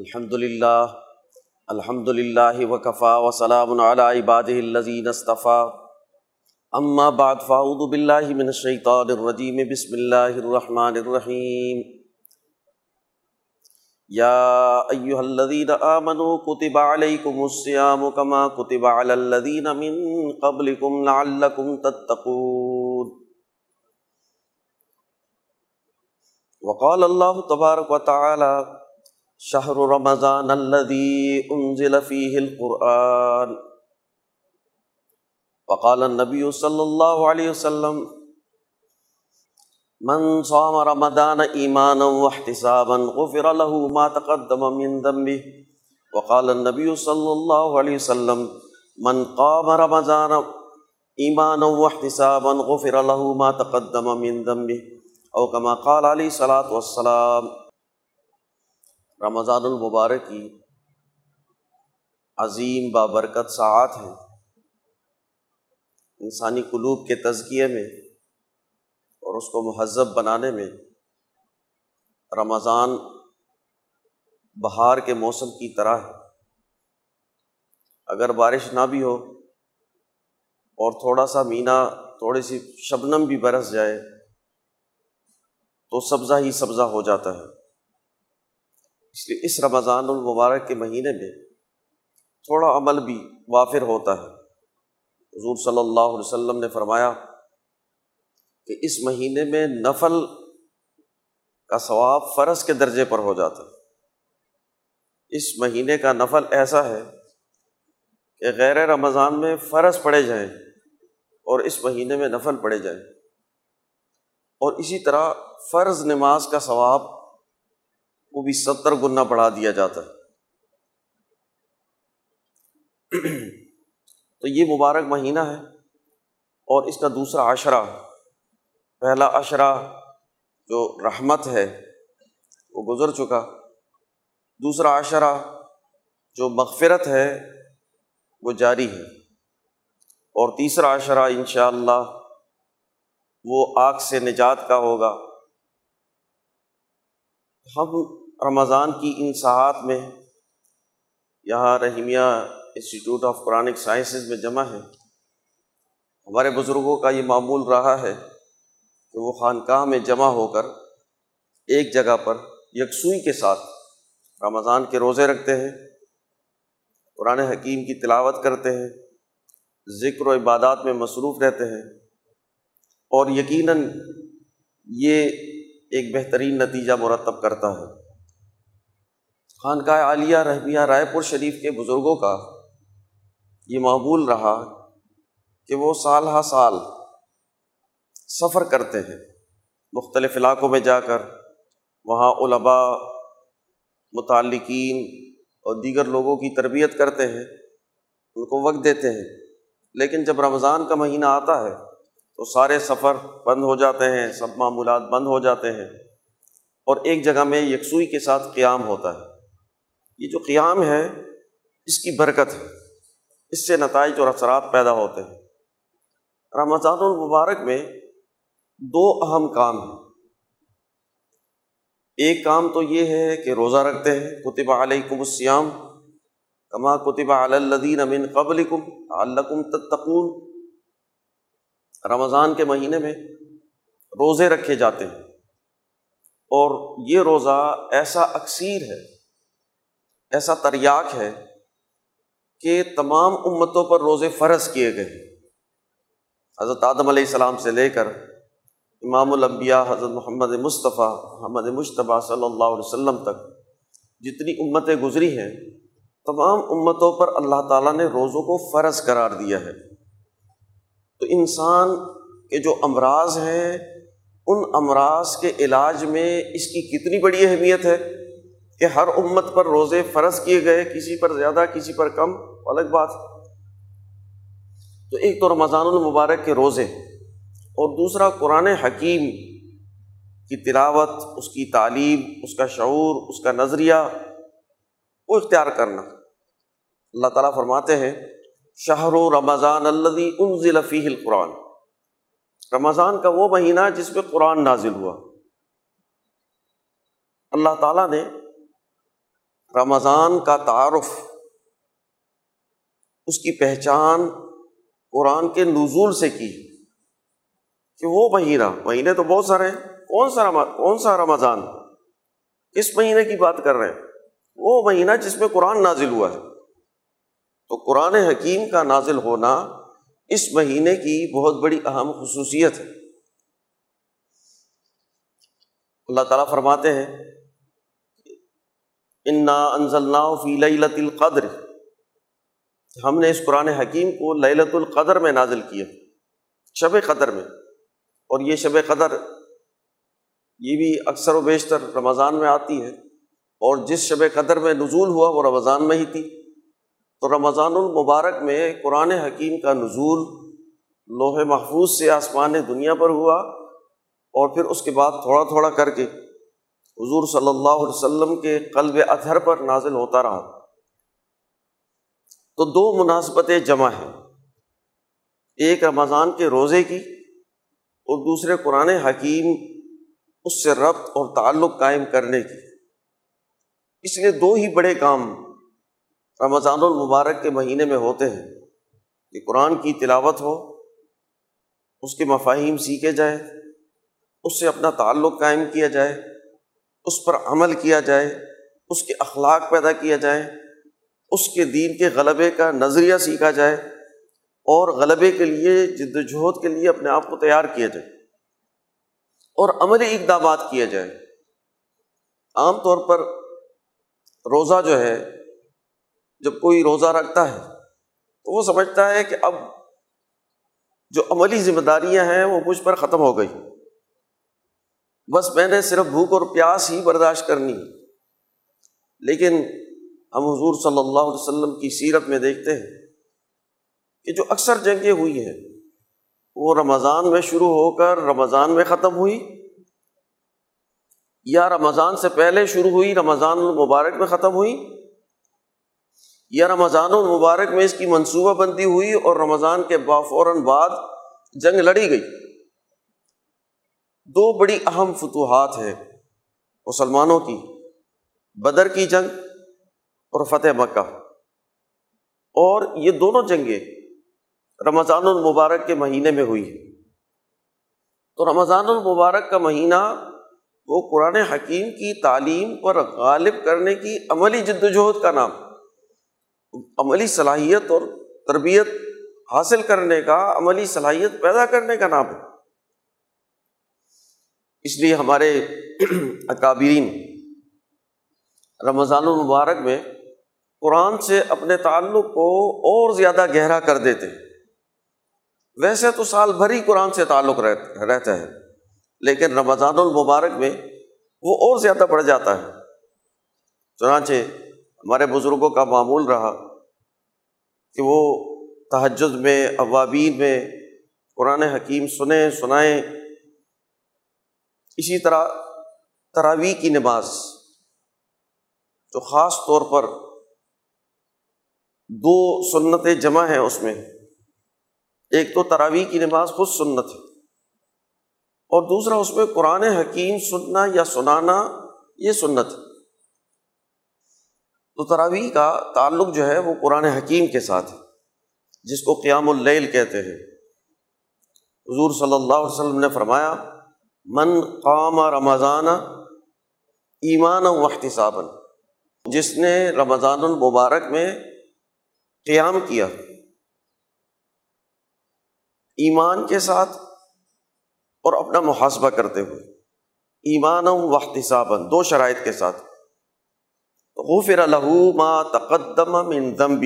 الحمد للہ الحمد للہ وکفا وسلام علی عباد الذین اصطفیٰ اما بعد، فاعوذ باللہ من الشیطان الرجیم، بسم اللہ الرحمن الرحیم. یا ایہا الذین آمنوا، کتب علیکم الصیام کما کتب علی الذین من قبلکم لعلکم تتقون. وقال اللہ تبارک وتعالی شہر رمضان الذي انزل فيه القرآن. وقال النبي صلى الله عليه وسلم، من صام رمضان ايمانا واحتسابا غفر له ما تقدم من ذنبه. وقال النبي صلى الله عليه وسلم، من قام رمضان ايمانا واحتسابا غفر له ما تقدم من ذنبه. او كما قال عليه الصلاه والسلام رمضان المبارک کی عظیم بابرکت ساعت ہیں انسانی قلوب کے تزکیے میں اور اس کو مہذب بنانے میں رمضان بہار کے موسم کی طرح ہے۔ اگر بارش نہ بھی ہو اور تھوڑا سا مینا، تھوڑی سی شبنم بھی برس جائے تو سبزہ ہی سبزہ ہو جاتا ہے۔ اس لیے اس رمضان المبارک کے مہینے میں تھوڑا عمل بھی وافر ہوتا ہے۔ حضور صلی اللہ علیہ وسلم نے فرمایا کہ اس مہینے میں نفل کا ثواب فرض کے درجے پر ہو جاتا ہے۔ اس مہینے کا نفل ایسا ہے کہ غیر رمضان میں فرض پڑے جائیں اور اس مہینے میں نفل پڑے جائیں۔ اور اسی طرح فرض نماز کا ثواب وہ بھی ستر گنا بڑھا دیا جاتا ہے۔ تو یہ مبارک مہینہ ہے اور اس کا دوسرا عشرہ، پہلا عشرہ جو رحمت ہے، وہ گزر چکا۔ دوسرا عشرہ جو مغفرت ہے، وہ جاری ہے۔ اور تیسرا عشرہ انشاءاللہ وہ آگ سے نجات کا ہوگا۔ ہم رمضان کی ان ساعت میں یہاں Rahimiya institute of Quranic sciences میں جمع ہے۔ ہمارے بزرگوں کا یہ معمول رہا ہے کہ وہ خانقاہ میں جمع ہو کر ایک جگہ پر یکسوئی کے ساتھ رمضان کے روزے رکھتے ہیں، قرآن حکیم کی تلاوت کرتے ہیں، ذکر و عبادات میں مصروف رہتے ہیں۔ اور یقیناً یہ ایک بہترین نتیجہ مرتب کرتا ہے۔ خانقاہ عالیہ رحمیہ رائے پور شریف کے بزرگوں کا یہ معمول رہا کہ وہ سال ہا سال سفر کرتے ہیں مختلف علاقوں میں جا کر، وہاں علماء، متعلقین اور دیگر لوگوں کی تربیت کرتے ہیں، ان کو وقت دیتے ہیں۔ لیکن جب رمضان کا مہینہ آتا ہے تو سارے سفر بند ہو جاتے ہیں، سب معمولات بند ہو جاتے ہیں اور ایک جگہ میں یکسوئی کے ساتھ قیام ہوتا ہے۔ یہ جو قیام ہے، اس کی برکت ہے۔ اس سے نتائج اور اثرات پیدا ہوتے ہیں۔ رمضان المبارک میں دو اہم کام ہیں۔ ایک کام تو یہ ہے کہ روزہ رکھتے ہیں کتبہ علیکم السیام کما کتبہ الدین امین قبل کم الکم تتقون۔ رمضان کے مہینے میں روزے رکھے جاتے ہیں اور یہ روزہ ایسا اکثیر ہے ایسا تریاک ہے کہ تمام امتوں پر روزے فرض کیے گئے حضرت آدم علیہ السلام سے لے کر امام الانبیاء، حضرت محمد مصطفیٰ، محمد مشتبہ صلی اللہ علیہ وسلم تک جتنی امتیں گزری ہیں، تمام امتوں پر اللہ تعالیٰ نے روزوں کو فرض قرار دیا ہے۔ تو انسان کے جو امراض ہیں، ان امراض کے علاج میں اس کی کتنی بڑی اہمیت ہے؟ کہ ہر امت پر روزے فرض کیے گئے، کسی پر زیادہ، کسی پر کم الگ بات۔ تو ایک تو رمضان المبارک کے روزے، اور دوسرا قرآن حکیم کی تلاوت، اس کی تعلیم، اس کا شعور، اس کا نظریہ، وہ اختیار کرنا۔ اللہ تعالیٰ فرماتے ہیں شاہر و رمضان الدی ان فیہ القرآن۔ رمضان کا وہ مہینہ جس پہ قرآن نازل ہوا۔ اللہ تعالیٰ نے رمضان کا تعارف، اس کی پہچان قرآن کے نزول سے کی کہ وہ مہینہ، مہینے تو بہت سارے ہیں، کون سا کون سا رمضان؟ کس مہینے کی بات کر رہے ہیں؟ وہ مہینہ جس میں قرآن نازل ہوا ہے۔ تو قرآن حکیم کا نازل ہونا اس مہینے کی بہت بڑی اہم خصوصیت ہے۔ اللہ تعالیٰ فرماتے ہیں انا انزل فی لت القدر۔ ہم نے اس قرآن حکیم کو للت القدر میں نازل کیا شب قدر میں۔ اور یہ شب قدر، یہ بھی اکثر و بیشتر رمضان میں آتی ہے۔ اور جس شب قدر میں نزول ہوا، وہ رمضان میں ہی تھی۔ تو رمضان المبارک میں قرآن حکیم کا نزول لوہے محفوظ سے آسمان دنیا پر ہوا۔ اور پھر اس کے بعد تھوڑا تھوڑا کر کے حضور صلی اللہ علیہ وسلم کے قلب اطہر پر نازل ہوتا رہا۔ تو دو مناسبتیں جمع ہیں۔ ایک رمضان کے روزے کی اور دوسرے قرآن حکیم اس سے ربط اور تعلق قائم کرنے کی۔ اس لیے دو ہی بڑے کام رمضان المبارک کے مہینے میں ہوتے ہیں۔ کہ قرآن کی تلاوت ہو، اس کے مفاہیم سیکھے جائے اس سے اپنا تعلق قائم کیا جائے۔ اس پر عمل کیا جائے، اس کے اخلاق پیدا کیا جائے، اس کے دین کے غلبے کا نظریہ سیکھا جائے اور غلبے کے لیے، جد وجہد کے لیے اپنے آپ کو تیار کیا جائے اور عملی اقدامات کیا جائے۔ عام طور پر روزہ جو ہے، جب کوئی روزہ رکھتا ہے تو وہ سمجھتا ہے کہ اب جو عملی ذمہ داریاں ہیں وہ مجھ پر ختم ہو گئی۔ بس میں نے صرف بھوک اور پیاس ہی برداشت کرنی لیکن ہم حضور صلی اللہ علیہ وسلم کی سیرت میں دیکھتے ہیں کہ جو اکثر جنگیں ہوئی ہیں، وہ رمضان میں شروع ہو کر رمضان میں ختم ہوئی۔ یا رمضان سے پہلے شروع ہوئی، رمضان المبارک میں ختم ہوئی۔ یا رمضان المبارک میں اس کی منصوبہ بندی ہوئی اور رمضان کے بافوراً بعد جنگ لڑی گئی۔ دو بڑی اہم فتوحات ہیں مسلمانوں کی، بدر کی جنگ اور فتح مکہ۔ اور یہ دونوں جنگیں رمضان المبارک کے مہینے میں ہوئی ہیں۔ تو رمضان المبارک کا مہینہ وہ قرآن حکیم کی تعلیم پر غالب کرنے کی عملی جد وجہد کا نام، عملی صلاحیت اور تربیت حاصل کرنے کا، عملی صلاحیت پیدا کرنے کا نام ہے۔ اس لیے ہمارے اکابرین رمضان المبارک میں قرآن سے اپنے تعلق کو اور زیادہ گہرا کر دیتے ویسے تو سال بھر ہی قرآن سے تعلق رہتا ہے، لیکن رمضان المبارک میں وہ اور زیادہ بڑھ جاتا ہے۔ چنانچہ ہمارے بزرگوں کا معمول رہا کہ وہ تہجد میں، اوابین میں قرآن حکیم سنیں، سنائیں۔ اسی طرح تراویح کی نماز جو خاص طور پر دو سنتیں جمع ہیں اس میں، ایک تو تراویح کی نماز خود سنت ہے اور دوسرا اس میں قرآن حکیم سننا یا سنانا یہ سنت ہے۔ تو تراویح کا تعلق جو ہے وہ قرآن حکیم کے ساتھ ہے، جس کو قیام اللیل کہتے ہیں۔ حضور صلی اللہ علیہ وسلم نے فرمایا من قام رمضان ایمان و احتسابً جس نے رمضان المبارک میں قیام کیا۔ ایمان کے ساتھ اور اپنا محاسبہ کرتے ہوئے ایمان و احتسابً دو شرائط کے ساتھ۔ غفر لہو ما تقدم من دم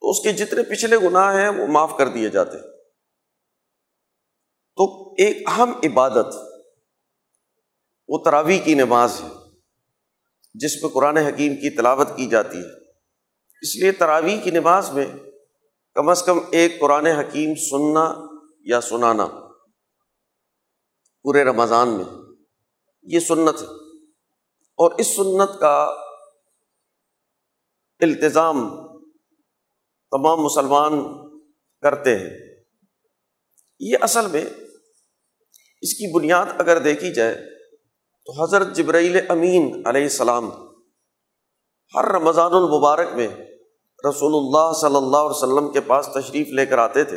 تو اس کے جتنے پچھلے گناہ ہیں، وہ معاف کر دیے جاتے۔ تو ایک اہم عبادت وہ تراوی کی نماز ہے، جس پہ قرآن حکیم کی تلاوت کی جاتی ہے۔ اس لیے تراوی کی نماز میں کم از کم ایک قرآن حکیم سننا یا سنانا۔ پورے رمضان میں یہ سنت ہے۔ اور اس سنت کا التظام تمام مسلمان کرتے ہیں۔ یہ اصل میں اس کی بنیاد اگر دیکھی جائے تو حضرت جبرائیل امین علیہ السلام ہر رمضان المبارک میں رسول اللہ صلی اللہ علیہ وسلم کے پاس تشریف لے کر آتے تھے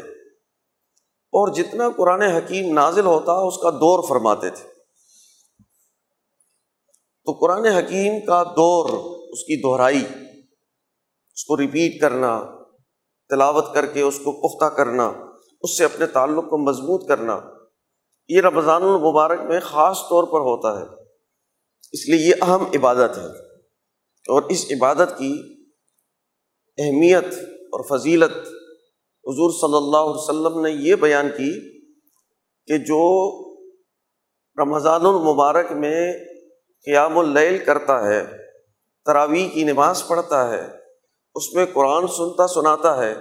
اور جتنا قرآن حکیم نازل ہوتا اس کا دور فرماتے تھے۔ تو قرآن حکیم کا دور، اس کی دہرائی، اس کو ریپیٹ کرنا، تلاوت کر کے اس کو پختہ کرنا، اس سے اپنے تعلق کو مضبوط کرنا یہ رمضان المبارک میں خاص طور پر ہوتا ہے۔ اس لیے یہ اہم عبادت ہے۔ اور اس عبادت کی اہمیت اور فضیلت حضور صلی اللہ علیہ وسلم نے یہ بیان کی کہ جو رمضان المبارک میں قیام اللیل کرتا ہے، تراویح کی نماز پڑھتا ہے، اس میں قرآن سنتا سناتا ہے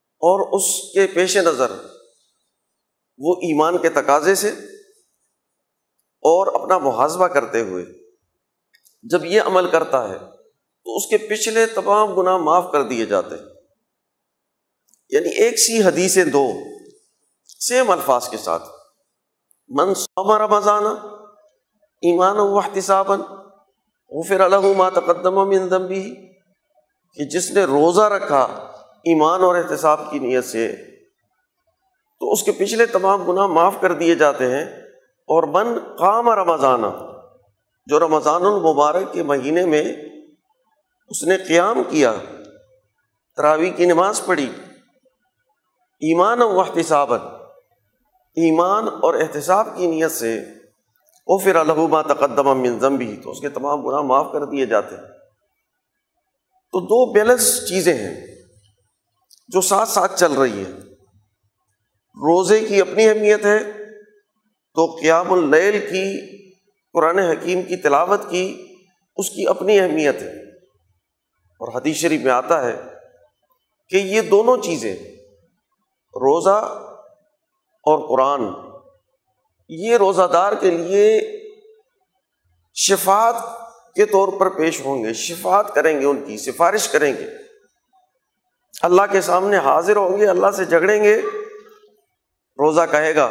اور اس کے پیش نظر وہ ایمان کے تقاضے سے اور اپنا محاذبہ کرتے ہوئے جب یہ عمل کرتا ہے تو اس کے پچھلے تمام گناہ معاف کر دیے جاتے ہیں۔ یعنی ایک سی حدیثیں دو سیم الفاظ کے ساتھ۔ من سوما رمضان ایمان و احتسابً وہ پھر الحما تقدم من بھی کہ جس نے روزہ رکھا ایمان اور احتساب کی نیت سے تو اس کے پچھلے تمام گناہ معاف کر دیے جاتے ہیں اور من قام رمضانہ جو رمضان المبارک کے مہینے میں اس نے قیام کیا تراوی کی نماز پڑھی، ایمان و احتسابت ایمان اور احتساب کی نیت سے وہ پھر الحبا تقدم منظم بھی تو اس کے تمام گناہ معاف کر دیے جاتے ہیں۔ تو دو بیلنس چیزیں ہیں جو ساتھ ساتھ چل رہی ہیں۔ روزے کی اپنی اہمیت ہے، تو قیام اللیل کی، قرآن حکیم کی تلاوت کی اس کی اپنی اہمیت ہے۔ اور حدیث شریف میں آتا ہے کہ یہ دونوں چیزیں، روزہ اور قرآن، یہ روزہ دار کے لیے شفات کے طور پر پیش ہوں گے شفات کریں گے ان کی، سفارش کریں گے۔ اللہ کے سامنے حاضر ہوں گے، اللہ سے جھگڑیں گے۔ روزہ کہے گا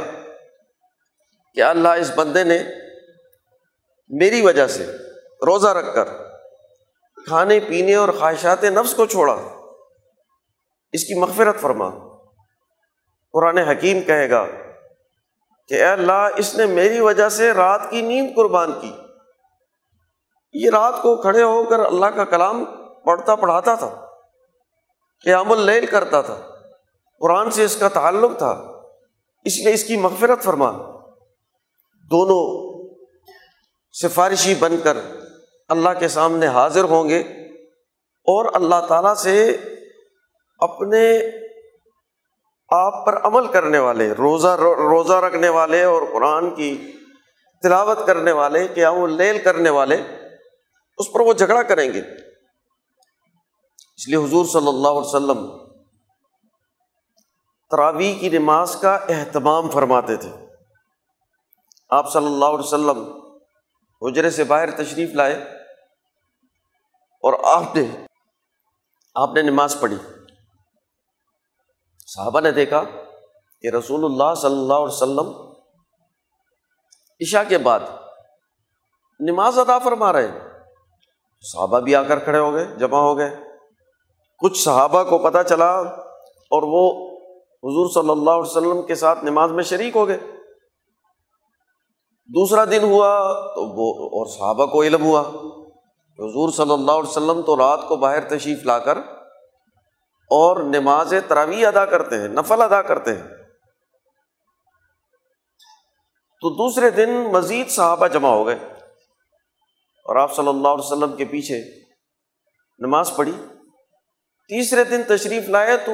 کہ اللہ اس بندے نے میری وجہ سے روزہ رکھ کر کھانے پینے اور خواہشات نفس کو چھوڑا، اس کی مغفرت فرما۔ قرآن حکیم کہے گا کہ اے اللہ، اس نے میری وجہ سے رات کی نیند قربان کی۔ یہ رات کو کھڑے ہو کر اللہ کا کلام پڑھتا پڑھاتا تھا، قیام اللیل کرتا تھا۔ قرآن سے اس کا تعلق تھا۔ اس لیے اس کی مغفرت فرما۔ دونوں سفارشی بن کر اللہ کے سامنے حاضر ہوں گے اور اللہ تعالیٰ سے اپنے آپ پر عمل کرنے والے، روزہ روزہ رکھنے والے اور قرآن کی تلاوت کرنے والے کیا وہ لیل کرنے والے، اس پر وہ جھگڑا کریں گے۔ اس لیے حضور صلی اللہ علیہ وسلم تراوی کی نماز کا اہتمام فرماتے تھے۔ آپ صلی اللہ علیہ وسلم حجرے سے باہر تشریف لائے اور آپ نے آپ نے نماز پڑھی۔ صحابہ نے دیکھا کہ رسول اللہ صلی اللہ علیہ وسلم عشاء کے بعد نماز ادا فرما رہے صحابہ بھی آ کر کھڑے ہو گئے، جمع ہو گئے۔ کچھ صحابہ کو پتہ چلا اور وہ حضور صلی اللہ علیہ وسلم کے ساتھ نماز میں شریک ہو گئے۔ دوسرا دن ہوا تو وہ اور صحابہ کو علم ہوا۔ حضور صلی اللہ علیہ وسلم تو رات کو باہر تشریف لا کر اور نماز تراویح ادا کرتے ہیں، نفل ادا کرتے ہیں۔ تو دوسرے دن مزید صحابہ جمع ہو گئے اور آپ صلی اللہ علیہ وسلم کے پیچھے نماز پڑھی۔ تیسرے دن تشریف لائے تو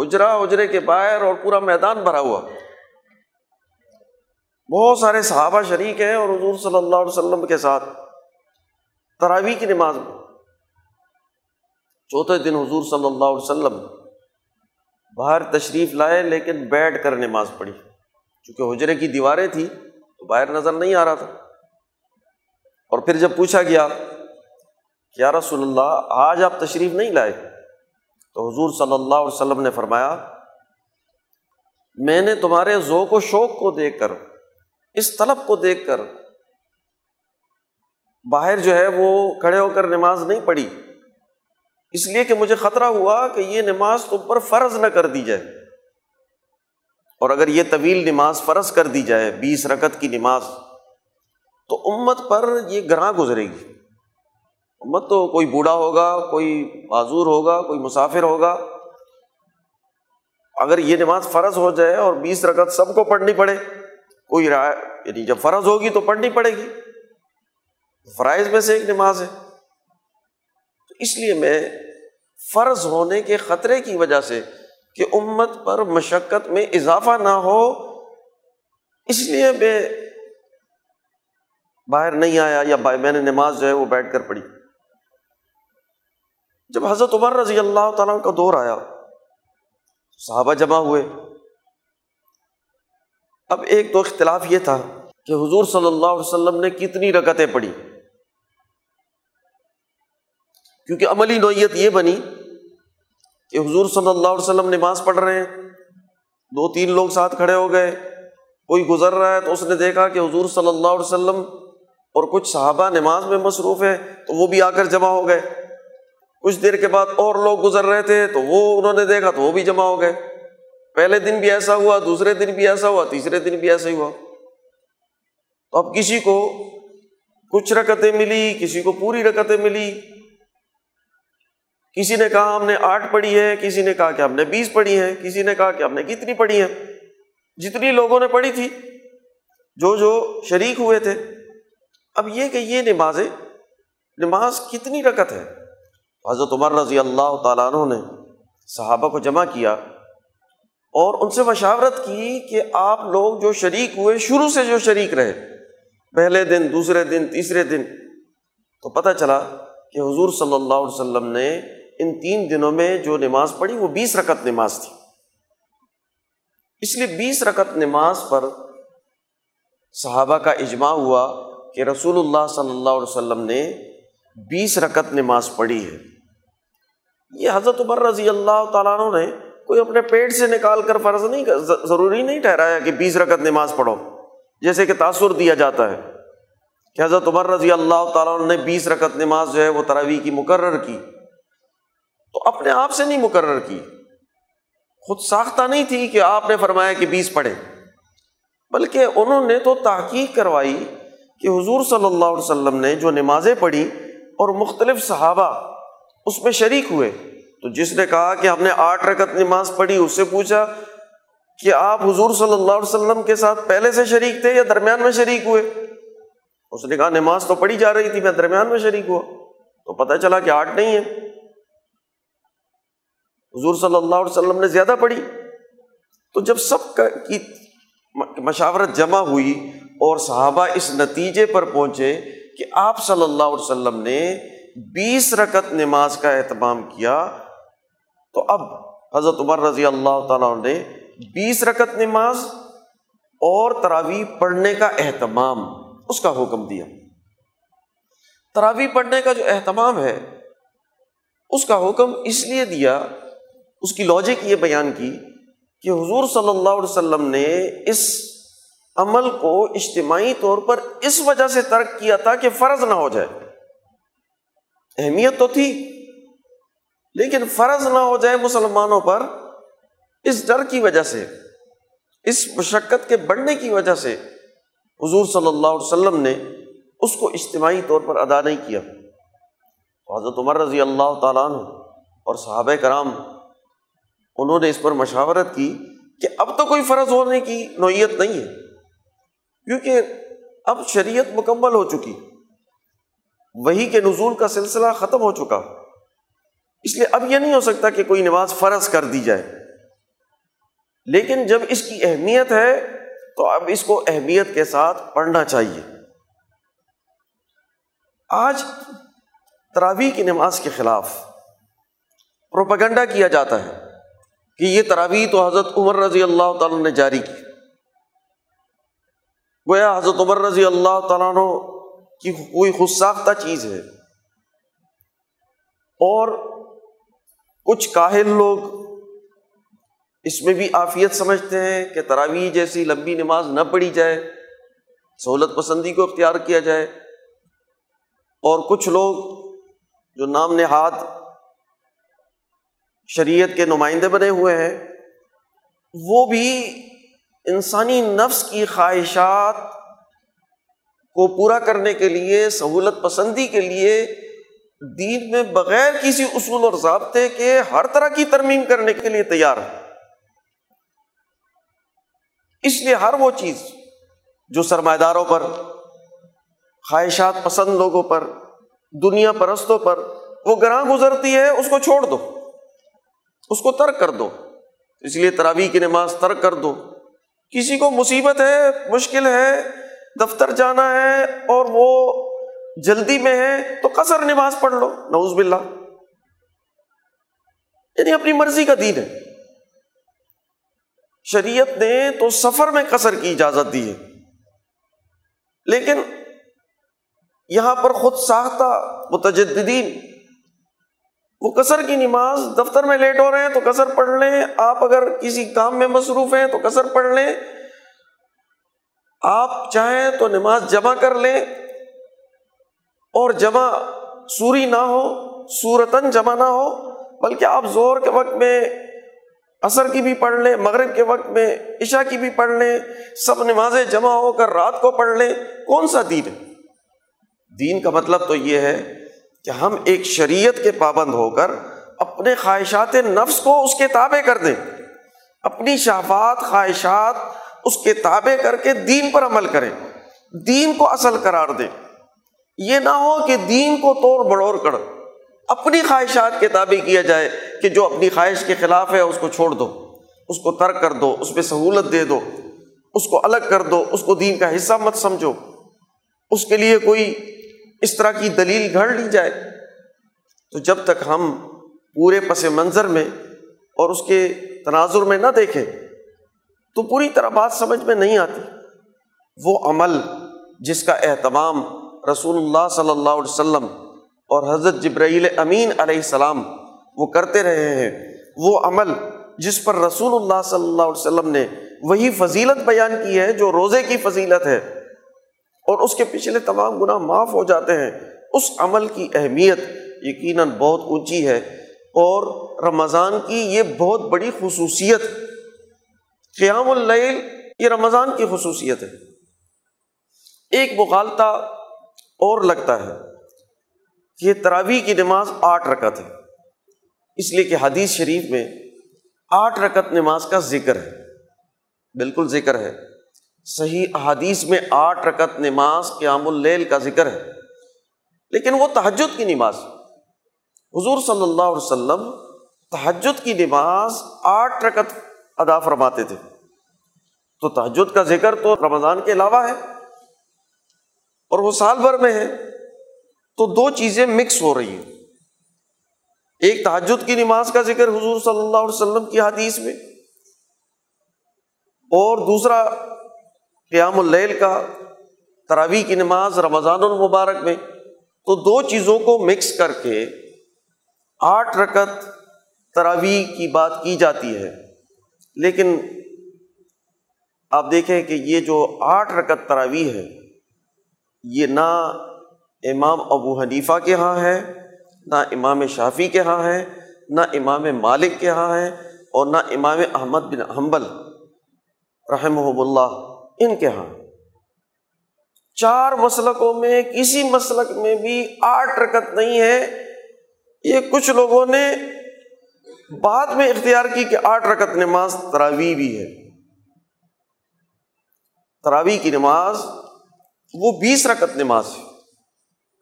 حجرا اجرے کے باہر اور پورا میدان بھرا ہوا۔ بہت سارے صحابہ شریک ہیں اور حضور صلی اللہ علیہ وسلم کے ساتھ تراوی کی نماز میں۔ چوتھے دن حضور صلی اللہ علیہ وسلم باہر تشریف لائے، لیکن بیٹھ کر نماز پڑھی۔ چونکہ حجرے کی دیواریں تھیں، تو باہر نظر نہیں آ رہا تھا۔ اور پھر جب پوچھا گیا، کیا رسول اللہ، آج آپ تشریف نہیں لائے؟ تو حضور صلی اللہ علیہ وسلم نے فرمایا، میں نے تمہارے ذوق و شوق کو دیکھ کر، اس طلب کو دیکھ کر باہر جو ہے وہ کھڑے ہو کر نماز نہیں پڑھی۔ اس لیے کہ مجھے خطرہ ہوا کہ یہ نماز تم پر فرض نہ کر دی جائے۔ اور اگر یہ طویل نماز فرض کر دی جائے، بیس رکت کی نماز، تو امت پر یہ گراں گزرے گی۔ امت تو کوئی بوڑھا ہوگا، کوئی معذور ہوگا، کوئی مسافر ہوگا۔ اگر یہ نماز فرض ہو جائے اور بیس رکعت سب کو پڑھنی پڑے، کوئی رائے یعنی جب فرض ہوگی تو پڑھنی پڑے گی۔ فرائض میں سے ایک نماز ہے۔ تو اس لیے میں فرض ہونے کے خطرے کی وجہ سے کہ امت پر مشقت میں اضافہ نہ ہو، اس لیے میں باہر نہیں آیا یا میں نے نماز جو ہے وہ بیٹھ کر پڑھی۔ جب حضرت عمر رضی اللہ تعالیٰ کا دور آیا، صحابہ جمع ہوئے۔ اب ایک تو اختلاف یہ تھا کہ حضور صلی اللہ علیہ وسلم نے کتنی رکتیں پڑھی۔ کیونکہ عملی نوعیت یہ بنی کہ حضور صلی اللہ علیہ وسلم نماز پڑھ رہے ہیں، دو تین لوگ ساتھ کھڑے ہو گئے، کوئی گزر رہا ہے تو اس نے دیکھا کہ حضور صلی اللہ علیہ وسلم اور کچھ صحابہ نماز میں مصروف ہے تو وہ بھی آ کر جمع ہو گئے۔ کچھ دیر کے بعد اور لوگ گزر رہے تھے، تو وہ انہوں نے دیکھا تو وہ بھی جمع ہو گئے۔ پہلے دن بھی ایسا ہوا، دوسرے دن بھی ایسا ہوا، تیسرے دن بھی ایسا ہی ہوا۔ تو اب کسی کو کچھ رکتیں ملی، کسی کو پوری رکتیں ملی۔ کسی نے کہا ہم نے آٹھ پڑھی ہے کسی نے کہا کہ ہم نے بیس پڑھی ہے کسی نے کہا کہ ہم نے کتنی پڑھی ہے جتنی لوگوں نے پڑھی تھی، جو جو شریک ہوئے تھے۔ اب یہ کہ یہ نمازیں، نماز کتنی رکت ہے؟ حضرت عمر رضی اللہ تعالیٰ عنہ نے صحابہ کو جمع کیا اور ان سے مشاورت کی کہ آپ لوگ جو شریک ہوئے، شروع سے جو شریک رہے، پہلے دن، دوسرے دن، تیسرے دن، تو پتہ چلا کہ حضور صلی اللہ علیہ وسلم نے ان تین دنوں میں جو نماز پڑھی، وہ بیس رکت نماز تھی۔ اس لیے بیس رکت نماز پر صحابہ کا اجماع ہوا کہ رسول اللہ صلی اللہ علیہ وسلم نے بیس رکت نماز پڑھی ہے۔ یہ حضرت عمر رضی اللہ تعالیٰ عنہ نے کوئی اپنے پیٹ سے نکال کر فرض نہیں ضروری نہیں ٹھہرایا کہ بیس رکت نماز پڑھو، جیسے کہ تاثر دیا جاتا ہے کہ حضرت عمر رضی اللہ تعالیٰ عنہ نے بیس رکت نماز جو ہے وہ تراویح کی مقرر کی۔ تو اپنے آپ سے نہیں مقرر کی۔ خود ساختہ نہیں تھی کہ آپ نے فرمایا کہ بیس پڑھے بلکہ انہوں نے تو تحقیق کروائی کہ حضور صلی اللہ علیہ وسلم نے جو نمازیں پڑھی اور مختلف صحابہ اس میں شریک ہوئے۔ تو جس نے کہا کہ ہم نے آٹھ رکت نماز پڑھی، اس سے پوچھا کہ آپ حضور صلی اللہ علیہ وسلم کے ساتھ پہلے سے شریک تھے یا درمیان میں شریک ہوئے؟ اس نے کہا نماز تو پڑھی جا رہی تھی، میں درمیان میں شریک ہوا۔ تو پتہ چلا کہ آٹھ نہیں ہے۔ حضور صلی اللہ علیہ وسلم نے زیادہ پڑھی۔ تو جب سب کا کی مشاورت جمع ہوئی اور صحابہ اس نتیجے پر پہنچے کہ آپ صلی اللہ علیہ وسلم نے بیس رکت نماز کا اہتمام کیا، تو اب حضرت عمر رضی اللہ تعالیٰ نے بیس رکت نماز اور تراویح پڑھنے کا اہتمام، اس کا حکم دیا۔ تراویح پڑھنے کا جو اہتمام ہے، اس کا حکم اس لیے دیا، اس کی لاجک یہ بیان کی کہ حضور صلی اللہ علیہ وسلم نے اس عمل کو اجتماعی طور پر اس وجہ سے ترک کیا تھا کہ فرض نہ ہو جائے۔ اہمیت تو تھی، لیکن فرض نہ ہو جائے مسلمانوں پر اس ڈر کی وجہ سے، اس مشقت کے بڑھنے کی وجہ سے حضور صلی اللہ علیہ وسلم نے اس کو اجتماعی طور پر ادا نہیں کیا۔ حضرت عمر رضی اللہ تعالیٰ عنہ اور صحابہ کرام، انہوں نے اس پر مشاورت کی کہ اب تو کوئی فرض ہونے کی نوعیت نہیں ہے، کیونکہ اب شریعت مکمل ہو چکی۔ وہی کے نزول کا سلسلہ ختم ہو چکا اس لیے اب یہ نہیں ہو سکتا کہ کوئی نماز فرض کر دی جائے۔ لیکن جب اس کی اہمیت ہے، تو اب اس کو اہمیت کے ساتھ پڑھنا چاہیے۔ آج تراویح کی نماز کے خلاف پروپگنڈا کیا جاتا ہے کہ یہ تراویح تو حضرت عمر رضی اللہ تعالیٰ نے جاری کی۔ گویا حضرت عمر رضی اللہ تعالیٰ کی کوئی خود ساختہ چیز ہے۔ اور کچھ کاہل لوگ اس میں بھی آفیت سمجھتے ہیں کہ تراویح جیسی لمبی نماز نہ پڑھی جائے، سہولت پسندی کو اختیار کیا جائے۔ اور کچھ لوگ جو نام نہاد شریعت کے نمائندے بنے ہوئے ہیں، وہ بھی انسانی نفس کی خواہشات کو پورا کرنے کے لیے، سہولت پسندی کے لیے دین میں بغیر کسی اصول اور ضابطے کے ہر طرح کی ترمیم کرنے کے لیے تیار ہے اس لیے ہر وہ چیز جو سرمایہ داروں پر، خواہشات پسند لوگوں پر، دنیا پرستوں پر وہ گراں گزرتی ہے، اس کو چھوڑ دو۔ اس کو ترک کر دو۔ اس لیے تراویح کی نماز ترک کر دو۔ کسی کو مصیبت ہے، مشکل ہے دفتر جانا ہے اور وہ جلدی میں ہے تو قصر نماز پڑھ لو نوز باللہ۔ یعنی اپنی مرضی کا دین ہے۔ شریعت نے تو سفر میں قصر کی اجازت دی ہے۔ لیکن یہاں پر خود ساختہ متجدین وہ کثر کی نماز دفتر میں لیٹ ہو رہے ہیں تو کثر پڑھ لیں۔ آپ اگر کسی کام میں مصروف ہیں تو کثر پڑھ لیں۔ آپ چاہیں تو نماز جمع کر لیں اور جمع سوری نہ ہو سورتن جمع نہ ہو، بلکہ آپ زور کے وقت میں، عصر کی بھی پڑھ لیں، مغرب کے وقت میں، عشاء کی بھی پڑھ لیں، سب نمازیں جمع ہو کر رات کو پڑھ لیں، کون سا دین ہے؟ دین کا مطلب تو یہ ہے کہ ہم ایک شریعت کے پابند ہو کر اپنے خواہشات نفس کو اس کے تابع کر دیں۔ اپنی شافات خواہشات اس کے تابع کر کے دین پر عمل کریں دین کو اصل قرار دیں یہ نہ ہو کہ دین کو توڑ بڑوڑ کر، اپنی خواہشات کے تابع کیا جائے کہ جو اپنی خواہش کے خلاف ہے اس کو چھوڑ دو، اس کو ترک کر دو، اس پہ سہولت دے دو، اس کو الگ کر دو، اس کو دین کا حصہ مت سمجھو۔ اس کے لیے کوئی اس طرح کی دلیل گھڑ لی جائے۔ تو جب تک ہم پورے پس منظر میں اور اس کے تناظر میں نہ دیکھیں تو پوری طرح بات سمجھ میں نہیں آتی۔ وہ عمل جس کا اہتمام رسول اللہ صلی اللہ علیہ وسلم اور حضرت جبرائیل امین علیہ السلام وہ کرتے رہے ہیں، وہ عمل جس پر رسول اللہ صلی اللہ علیہ وسلم نے وہی فضیلت بیان کی ہے جو روزے کی فضیلت ہے۔ اور اس کے پچھلے تمام گناہ معاف ہو جاتے ہیں۔ اس عمل کی اہمیت یقیناً بہت اونچی ہے اور رمضان کی یہ بہت بڑی خصوصیت قیام اللیل یہ رمضان کی خصوصیت ہے۔ ایک مغالطہ اور لگتا ہے۔ کہ تراویح کی نماز آٹھ رکت ہے۔ اس لیے کہ حدیث شریف میں آٹھ رکت نماز کا ذکر ہے۔ بالکل ذکر ہے۔ صحیح احادیث میں آٹھ رکت نماز قیام اللیل کا ذکر ہے۔ لیکن وہ تحجد کی نماز۔ حضور صلی اللہ علیہ وسلم تحجد کی نماز آٹھ رکت ادا فرماتے تھے۔ تو تحجد کا ذکر تو رمضان کے علاوہ ہے اور وہ سال بھر میں ہے۔ تو دو چیزیں مکس ہو رہی ہیں۔ ایک تحجد کی نماز کا ذکر حضور صلی اللہ علیہ وسلم کی حدیث میں۔ اور دوسرا قیام اللیل کا تراویح کی نماز رمضان المبارک میں۔ تو دو چیزوں کو مکس کر کے آٹھ رکت تراویح کی بات کی جاتی ہے۔ لیکن آپ دیکھیں کہ یہ جو آٹھ رکت تراویح ہے، یہ نہ امام ابو حنیفہ کے یہاں ہے، نہ امام شافی کے یہاں ہے، نہ امام مالک کے یہاں ہے اور نہ امام احمد بن حنبل رحمہ اللہ ان کے یہاں چار مسلکوں میں، کسی مسلک میں بھی آٹھ رکت نہیں ہے۔ یہ کچھ لوگوں نے بعد میں اختیار کی کہ آٹھ رکت نماز تراوی بھی ہے۔ تراوی کی نماز، وہ بیس رکت نماز ہے۔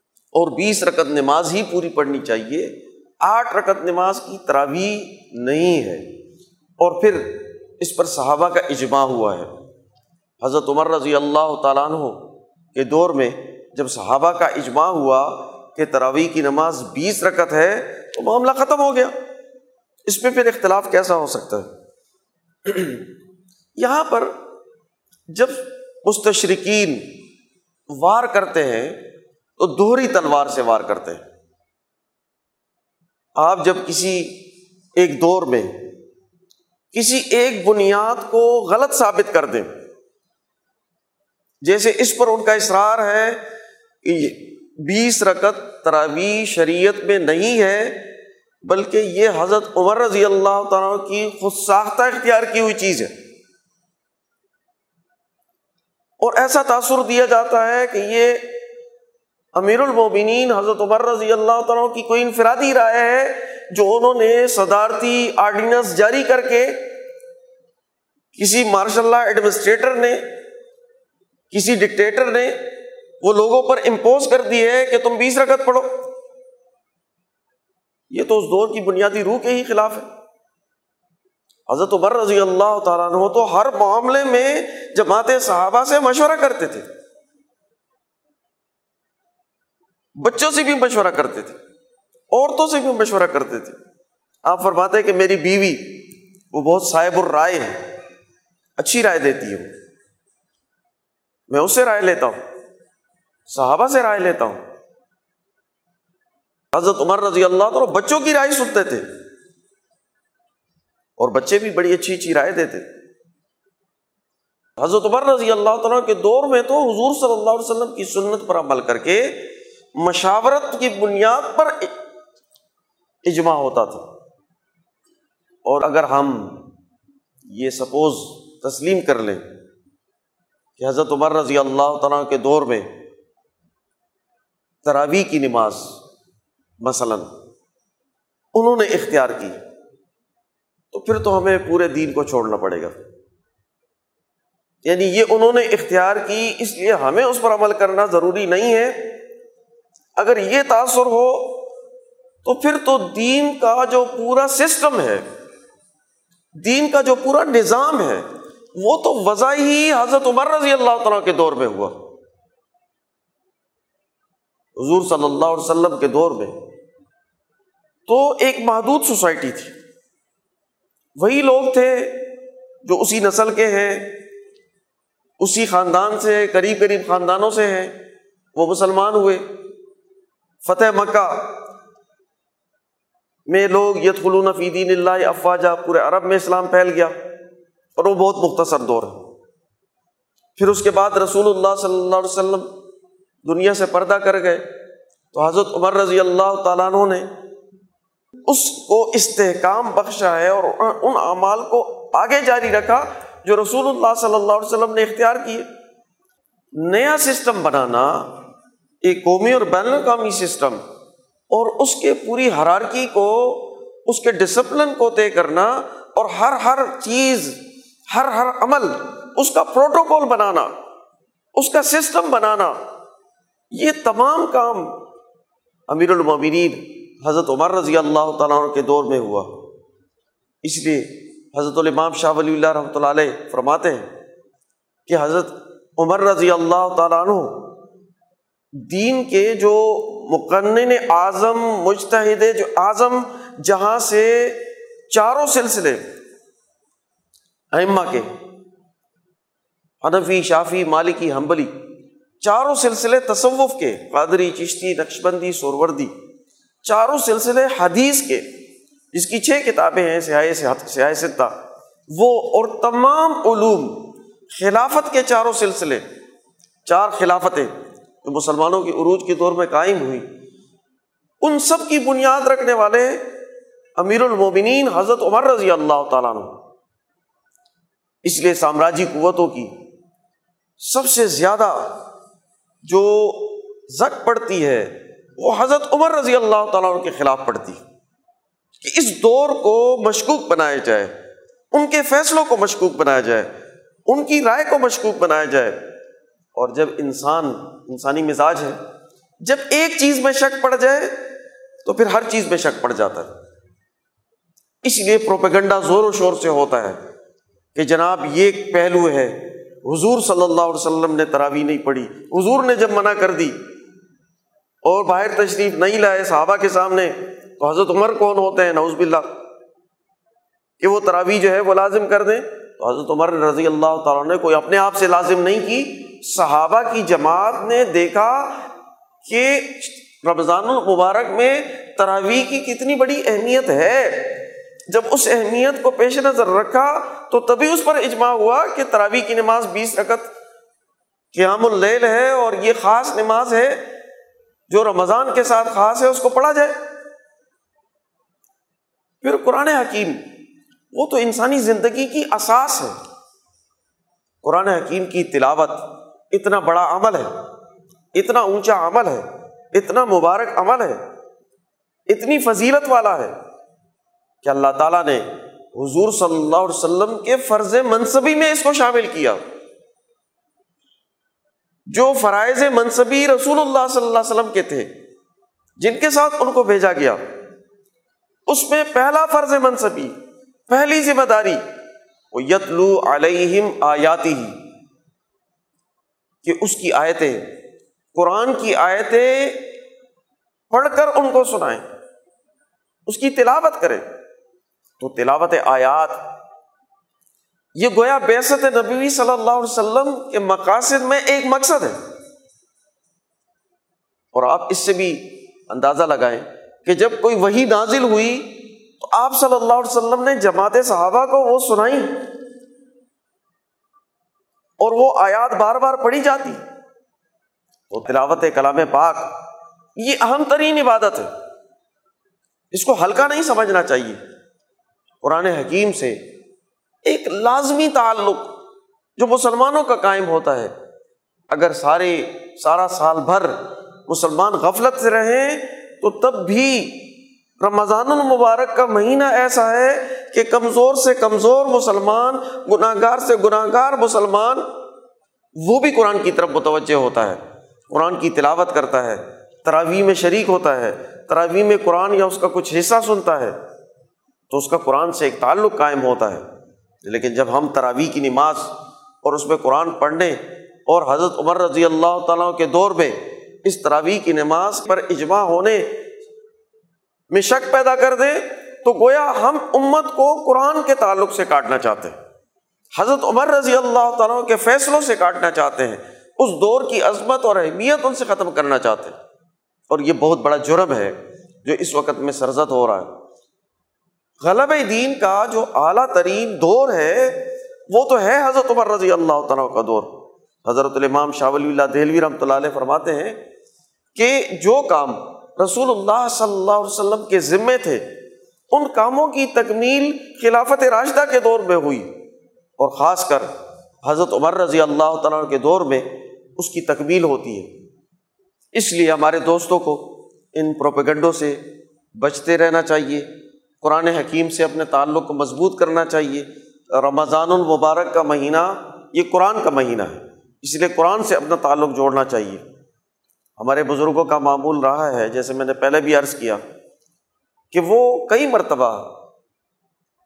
اور بیس رکت نماز ہی پوری پڑھنی چاہیے۔ آٹھ رکت نماز کی تراوی نہیں ہے۔ اور پھر اس پر صحابہ کا اجماع ہوا ہے۔ حضرت عمر رضی اللہ تعالیٰ عنہ کے دور میں جب صحابہ کا اجماع ہوا کہ تراویح کی نماز بیس رکت ہے، تو معاملہ ختم ہو گیا۔ اس پہ پھر اختلاف کیسا ہو سکتا ہے؟ یہاں پر جب مستشرقین وار کرتے ہیں، تو دوہری تلوار سے وار کرتے ہیں۔ آپ جب کسی ایک دور میں کسی ایک بنیاد کو غلط ثابت کر دیں، جیسے اس پر ان کا اصرار ہے کہ بیس رکت تراوی شریعت میں نہیں ہے بلکہ یہ حضرت عمر رضی اللہ تعالیٰ کی خود ساختہ اختیار کی ہوئی چیز ہے۔ اور ایسا تاثر دیا جاتا ہے کہ یہ امیر المومنین حضرت عمر رضی اللہ تعالیٰ کی کوئی انفرادی رائے ہے جو انہوں نے صدارتی آرڈیننس جاری کر کے کسی مارشاء اللہ ایڈمنسٹریٹر نے، کسی ڈکٹیٹر نے وہ لوگوں پر امپوز کر دی ہے کہ تم بیس رکعت پڑھو۔ یہ تو اس دور کی بنیادی روح کے ہی خلاف ہے۔ حضرت عمر رضی اللہ تعالیٰ عنہ تو ہر معاملے میں جماعت صحابہ سے مشورہ کرتے تھے۔ بچوں سے بھی مشورہ کرتے تھے، عورتوں سے بھی مشورہ کرتے تھے۔ آپ فرماتے کہ میری بیوی، وہ بہت صاحب الرائے ہے، اچھی رائے دیتی ہے۔ وہ میں اس سے رائے لیتا ہوں، صحابہ سے رائے لیتا ہوں۔ حضرت عمر رضی اللہ تعالیٰ بچوں کی رائے سنتے تھے۔ اور بچے بھی بڑی اچھی اچھی رائے دیتے حضرت عمر رضی اللہ تعالیٰ کے دور میں تو حضور صلی اللہ علیہ وسلم کی سنت پر عمل کر کے مشاورت کی بنیاد پر اجماع ہوتا تھا۔ اور اگر ہم یہ سپوز تسلیم کر لیں کہ حضرت عمر رضی اللہ تعالیٰ کے دور میں تراوی کی نماز مثلاً، انہوں نے اختیار کی، تو پھر تو ہمیں پورے دین کو چھوڑنا پڑے گا۔ یعنی یہ انہوں نے اختیار کی، اس لیے ہمیں اس پر عمل کرنا ضروری نہیں ہے۔ اگر یہ تاثر ہو، تو پھر تو دین کا جو پورا سسٹم ہے، دین کا جو پورا نظام ہے، وہ تو وضع ہی حضرت عمر رضی اللہ تعالیٰ کے دور میں ہوا۔ حضور صلی اللہ علیہ وسلم کے دور میں تو ایک محدود سوسائٹی تھی۔ وہی لوگ تھے جو اسی نسل کے ہیں، اسی خاندان سے، قریب قریب خاندانوں سے ہیں۔ وہ مسلمان ہوئے۔ فتح مکہ میں لوگ یت فی دین اللہ افواجہ پورے عرب میں اسلام پھیل گیا اور وہ بہت مختصر دور ہے۔ پھر اس کے بعد رسول اللہ صلی اللہ علیہ وسلم دنیا سے پردہ کر گئے۔ تو حضرت عمر رضی اللہ تعالیٰ عنہ نے اس کو استحکام بخشا ہے اور ان اعمال کو آگے جاری رکھا جو رسول اللہ صلی اللہ علیہ وسلم نے اختیار کیے۔ نیا سسٹم بنانا، ایک قومی اور بین الاقوامی سسٹم، اور اس کے پوری حرارکی کو، اس کے ڈسپلن کو طے کرنا اور ہر ہر چیز، ہر ہر عمل، اس کا پروٹوکول بنانا، اس کا سسٹم بنانا۔ یہ تمام کام امیر المبین حضرت عمر رضی اللہ تعالیٰ کے دور میں ہوا۔ اس لیے حضرت الامام شاہ ولی اللہ رحمۃ اللہ علیہ فرماتے ہیں کہ حضرت عمر رضی اللہ تعالیٰ عنہ دین کے جو مقنن اعظم، مجتہد جو اعظم جہاں سے چاروں سلسلے کے، حنفی، شافی، مالکی، حنبلی چاروں سلسلے تصوف کے، قادری، چشتی نقش بندی سوروردی، چاروں سلسلے حدیث کے، جس کی چھ کتابیں ہیں، سیاہ سیاہ ستہ وہ اور تمام علوم خلافت کے چاروں سلسلے، چار خلافتیں جو مسلمانوں کی عروج کے دور میں قائم ہوئی ان سب کی بنیاد رکھنے والے امیر المومنین حضرت عمر رضی اللہ تعالیٰ عنہ۔ اس لیے سامراجی قوتوں کی سب سے زیادہ جو زک پڑتی ہے، وہ حضرت عمر رضی اللہ تعالیٰ عنہ کے خلاف پڑتی کہ اس دور کو مشکوک بنایا جائے، ان کے فیصلوں کو مشکوک بنایا جائے، ان کی رائے کو مشکوک بنایا جائے۔ اور جب انسان، انسانی مزاج ہے، جب ایک چیز میں شک پڑ جائے، تو پھر ہر چیز میں شک پڑ جاتا ہے۔ اس لیے پروپیگنڈا زور و شور سے ہوتا ہے کہ جناب یہ پہلو ہے حضور صلی اللہ علیہ وسلم نے تراوی نہیں پڑھی۔ حضور نے جب منع کر دی اور باہر تشریف نہیں لائے صحابہ کے سامنے تو حضرت عمر کون ہوتے ہیں؟ نوز باللہ۔ کہ وہ تراوی جو ہے وہ لازم کر دیں۔ تو حضرت عمر رضی اللہ تعالیٰ نے کوئی اپنے آپ سے لازم نہیں کی۔ صحابہ کی جماعت نے دیکھا کہ رمضان المبارک میں تراویح کی کتنی بڑی اہمیت ہے۔ جب اس اہمیت کو پیش نظر رکھا تو تبھی اس پر اجماع ہوا کہ تراویح کی نماز بیس رکت قیام اللیل ہے اور یہ خاص نماز ہے جو رمضان کے ساتھ خاص ہے، اس کو پڑھا جائے۔ پھر قرآن حکیم، وہ تو انسانی زندگی کی اساس ہے۔ قرآن حکیم کی تلاوت اتنا بڑا عمل ہے، اتنا اونچا عمل ہے، اتنا مبارک عمل ہے، اتنی فضیلت والا ہے۔ کہ اللہ تعالیٰ نے حضور صلی اللہ علیہ وسلم کے فرض منصبی میں اس کو شامل کیا۔ جو فرائض منصبی رسول اللہ صلی اللہ علیہ وسلم کے تھے، جن کے ساتھ ان کو بھیجا گیا۔ اس میں پہلا فرض منصبی، پہلی ذمہ داری، وہ یتلو علیہم آیاتی ہی کہ اس کی آیتیں، قرآن کی آیتیں پڑھ کر ان کو سنائیں، اس کی تلاوت کریں۔ تو تلاوت آیات، یہ گویا بیست نبی صلی اللہ علیہ وسلم کے مقاصد میں ایک مقصد ہے۔ اور آپ اس سے بھی اندازہ لگائیں کہ جب کوئی وہی نازل ہوئی تو آپ صلی اللہ علیہ وسلم نے جماعت صحابہ کو وہ سنائی اور وہ آیات بار بار پڑھی جاتی۔ تو تلاوت کلام پاک، یہ اہم ترین عبادت ہے۔ اس کو ہلکا نہیں سمجھنا چاہیے۔ قرآن حکیم سے ایک لازمی تعلق جو مسلمانوں کا قائم ہوتا ہے۔ اگر سارے سارا سال بھر مسلمان غفلت سے رہیں، تو تب بھی رمضان المبارک کا مہینہ ایسا ہے کہ کمزور سے کمزور مسلمان گناہ گار سے گناہ گار مسلمان، وہ بھی قرآن کی طرف متوجہ ہوتا ہے۔ قرآن کی تلاوت کرتا ہے، تراویح میں شریک ہوتا ہے، تراویح میں قرآن یا اس کا کچھ حصہ سنتا ہے۔ تو اس کا قرآن سے ایک تعلق قائم ہوتا ہے۔ لیکن جب ہم تراویح کی نماز اور اس میں قرآن پڑھنے اور حضرت عمر رضی اللہ تعالیٰ کے دور میں اس تراویح کی نماز پر اجماع ہونے میں شک پیدا کر دیں تو گویا ہم امت کو قرآن کے تعلق سے کاٹنا چاہتے ہیں۔ حضرت عمر رضی اللہ تعالیٰ کے فیصلوں سے کاٹنا چاہتے ہیں۔ اس دور کی عظمت اور اہمیت ان سے ختم کرنا چاہتے ہیں۔ اور یہ بہت بڑا جرم ہے جو اس وقت میں سرزد ہو رہا ہے۔ غلب دین کا جو اعلیٰ ترین دور ہے، وہ تو ہے حضرت عمر رضی اللہ تعالیٰ کا دور۔ حضرت الامام شاہ ولی اللہ دہلوی رحمۃ اللہ علیہ فرماتے ہیں کہ جو کام رسول اللہ صلی اللہ علیہ وسلم کے ذمے تھے، ان کاموں کی تکمیل خلافت راشدہ کے دور میں ہوئی۔ اور خاص کر حضرت عمر رضی اللہ تعالیٰ کے دور میں اس کی تکمیل ہوتی ہے۔ اس لیے ہمارے دوستوں کو ان پروپیگنڈوں سے بچتے رہنا چاہیے۔ قرآن حکیم سے اپنے تعلق کو مضبوط کرنا چاہیے۔ رمضان المبارک کا مہینہ، یہ قرآن کا مہینہ ہے۔ اس لیے قرآن سے اپنا تعلق جوڑنا چاہیے۔ ہمارے بزرگوں کا معمول رہا ہے، جیسے میں نے پہلے بھی عرض کیا، کہ وہ کئی مرتبہ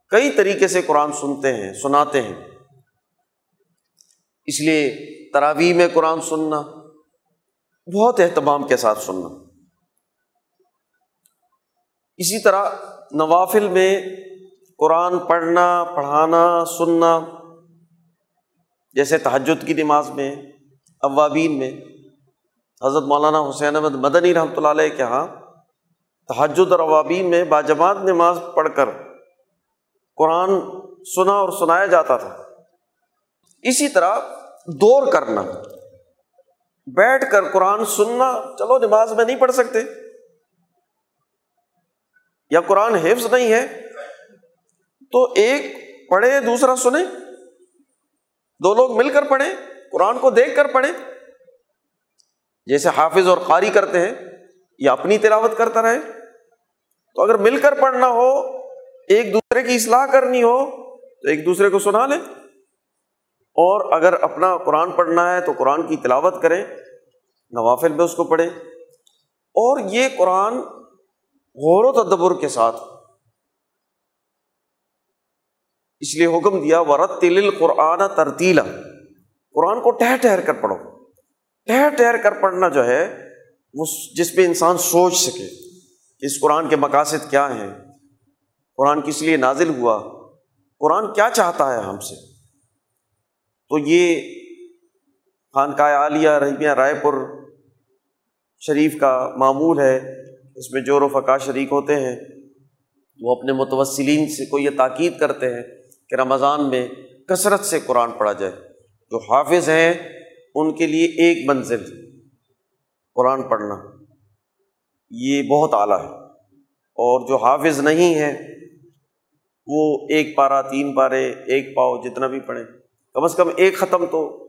کئی طریقے سے قرآن سنتے ہیں، سناتے ہیں۔ اس لیے تراویح میں قرآن سننا، بہت اہتمام کے ساتھ سننا۔ اسی طرح نوافل میں قرآن پڑھنا، پڑھانا، سننا، جیسے تحجد کی نماز میں، اوابین میں، حضرت مولانا حسین احمد مدنی رحمۃ اللہ علیہ کے یہاں تحجد اور اوابین میں باجماعت نماز پڑھ کر قرآن سنا اور سنایا جاتا تھا۔ اسی طرح دور کرنا۔ بیٹھ کر قرآن سننا، چلو نماز میں نہیں پڑھ سکتے۔ یا قرآن حفظ نہیں ہے، تو ایک پڑھے دوسرا سنے دو لوگ مل کر پڑھیں، قرآن کو دیکھ کر پڑھیں۔ جیسے حافظ اور قاری کرتے ہیں یا اپنی تلاوت کرتا رہے۔ تو اگر مل کر پڑھنا ہو، ایک دوسرے کی اصلاح کرنی ہو، تو ایک دوسرے کو سنا لیں۔ اور اگر اپنا قرآن پڑھنا ہے، تو قرآن کی تلاوت کریں۔ نوافل میں اس کو پڑھیں۔ اور یہ قرآن غور و تدبر کے ساتھ۔ اس لیے حکم دیا ورت تل قرآن ترتیلا قرآن کو ٹہر ٹہر کر پڑھو۔ ٹہر ٹہر کر پڑھنا جو ہے، وہ جس پہ انسان سوچ سکے کہ اس قرآن کے مقاصد کیا ہیں۔ قرآن کس لیے نازل ہوا؟ قرآن کیا چاہتا ہے ہم سے؟ تو یہ خانقاہ عالیہ رحمیہ رائے پور شریف کا معمول ہے۔ اس میں جو رفقا شریک ہوتے ہیں، وہ اپنے متوسلین سے کو یہ تاکید کرتے ہیں کہ رمضان میں کثرت سے قرآن پڑھا جائے۔ جو حافظ ہیں، ان کے لیے ایک منزل، قرآن پڑھنا۔ یہ بہت اعلیٰ ہے۔ اور جو حافظ نہیں ہے وہ ایک پارا تین پارے، ایک پاؤ جتنا بھی پڑھیں۔ کم از کم ایک ختم تو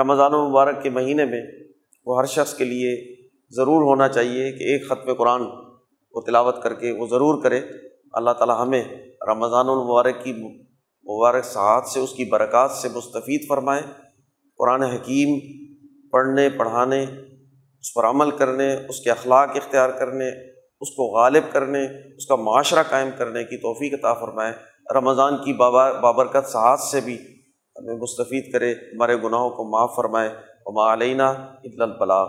رمضان و مبارک کے مہینے میں وہ ہر شخص کے لیے ضرور ہونا چاہیے کہ ایک ختم قرآن وہ تلاوت کر کے وہ ضرور کرے۔ اللہ تعالیٰ ہمیں رمضان المبارک کی مبارک سعات سے اس کی برکات سے مستفید فرمائیں قرآن حکیم پڑھنے، پڑھانے، اس پر عمل کرنے، اس کے اخلاق اختیار کرنے، اس کو غالب کرنے، اس کا معاشرہ قائم کرنے کی توفیق عطا فرمائیں رمضان کی بابا، بابرکت سعات سے بھی ہمیں مستفید کرے، ہمارے گناہوں کو معاف فرمائے۔ وما علینہ اطلاع البلاغ۔